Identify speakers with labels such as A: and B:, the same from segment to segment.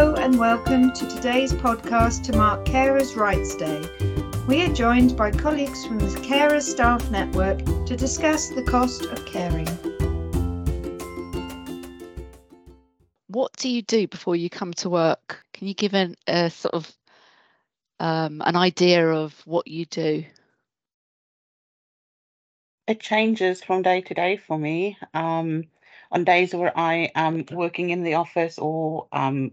A: Hello and welcome to today's podcast to mark Carers' Rights Day. We are joined by colleagues from the Carers Staff Network to discuss the cost of caring.
B: What do you do before you come to work? Can you give an, a sort of um, an idea of what you do?
C: It changes from day to day for me. Um, on days where I am working in the office or um,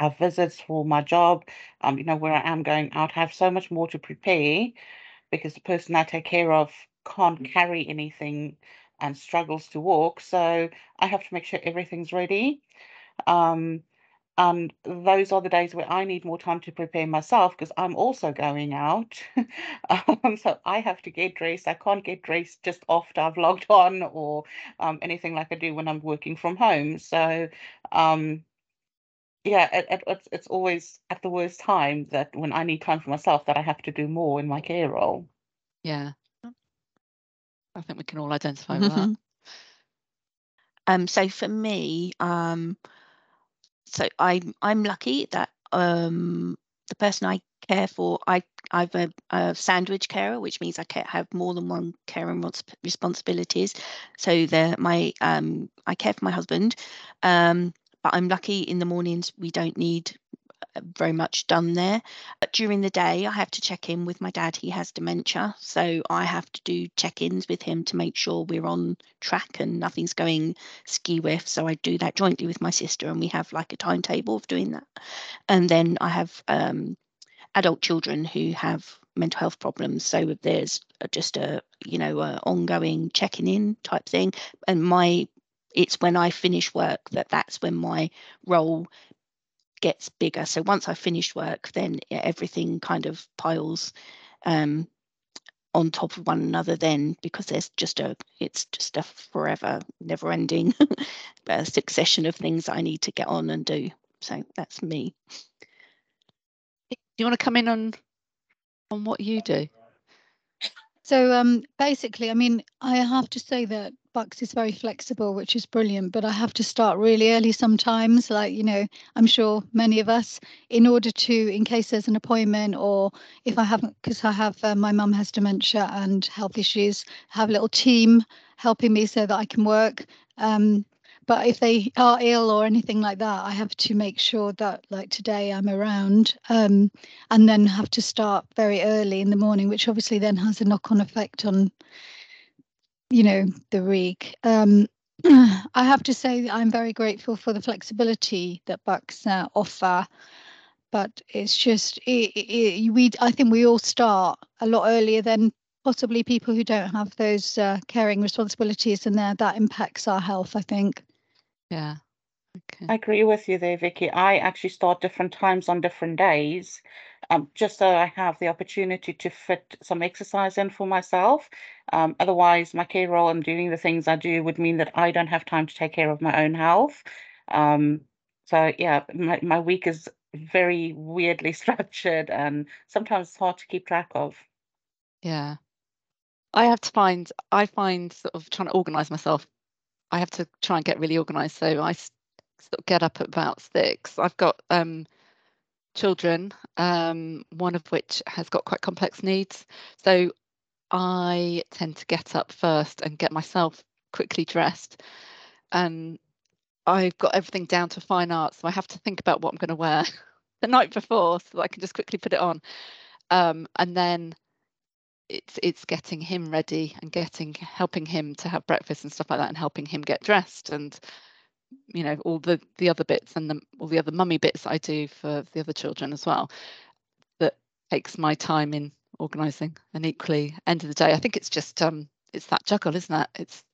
C: have visits for my job, um, you know, where I am going I'd have so much more to prepare because the person I take care of can't carry anything and struggles to walk. So I have to make sure everything's ready. Um, and those are the days where I need more time to prepare myself because I'm also going out. um, so I have to get dressed. I can't get dressed just after I've logged on or um, anything like I do when I'm working from home. So, um, yeah, it, it, it's it's always at the worst time that when I need time for myself that I have to do more in my care role.
B: Yeah, I think we can all identify with that.
D: Um, so for me, um, so I'm I'm lucky that um, the person I care for, I I've a, a sandwich carer, which means I have more than one caring responsibilities. So the my um, I care for my husband, um, but I'm lucky in the mornings we don't need very much done there. But during the day, I have to check in with my dad. He has dementia. So I have to do check ins with him to make sure we're on track and nothing's going ski whiff. So I do that jointly with my sister, and we have like a timetable of doing that. And then I have um, adult children who have mental health problems. So there's just a, you know, a ongoing checking in type thing. And my it's when I finish work that that's when my role gets bigger. So once I finish work, then everything kind of piles um, on top of one another. Then because there's just a it's just a forever, never-ending succession of things I need to get on and do. So that's me.
B: Do you want to come in on on what you do?
E: So um, basically, I mean, I have to say that Bucks is very flexible, which is brilliant, but I have to start really early sometimes. Like, you know, I'm sure many of us, in order to, in case there's an appointment or if I haven't, because I have, uh, my mum has dementia and health issues, have a little team helping me so that I can work. Um, but if they are ill or anything like that i have to make sure that like today i'm around um, and then have to start very early in the morning which obviously then has a knock-on effect on you know the rig. um, i have to say that i'm very grateful for the flexibility that bucks uh, offer but it's just it, it, we i think we all start a lot earlier than possibly people who don't have those uh, caring responsibilities and that impacts our health i think
B: yeah.
C: Okay. I agree with you there, Vicky. I actually start different times on different days, um, just so I have the opportunity to fit some exercise in for myself. Um, otherwise, my care role and doing the things I do would mean that I don't have time to take care of my own health. Um, so yeah, my, my week is very weirdly structured and sometimes it's hard to keep track of.
B: Yeah. I have to find I find sort of trying to organize myself I have to try and get really organised. So I sort of get up at about six. I've got um, children, um, one of which has got quite complex needs. So I tend to get up first and get myself quickly dressed. And I've got everything down to fine art. So I have to think about what I'm going to wear the night before so I can just quickly put it on. Um, and then it's it's getting him ready and getting helping him to have breakfast and stuff like that and helping him get dressed and you know all the the other bits and the, all the other mummy bits I do for the other children as well that takes my time in organizing and equally end of the day I think it's just um it's that juggle isn't it it's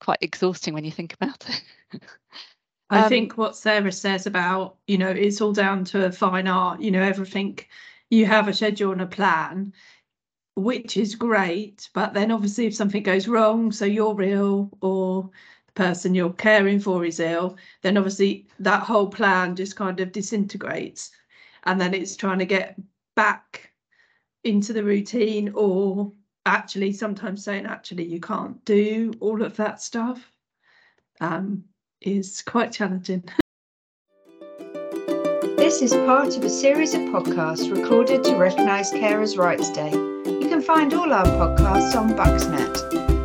B: quite exhausting when you think about it
F: I um, think what Sarah says about you know it's all down to fine art you know everything you have a schedule and a plan which is great. But then obviously, if something goes wrong, so you're real or person you're caring for is ill, then obviously that whole plan just kind of disintegrates. And then it's trying to get back into the routine or actually sometimes saying actually you can't do all of that stuff um, is quite challenging.
A: This is part of a series of podcasts recorded to recognise Carers Rights Day. You can find all our podcasts on Bucksnet.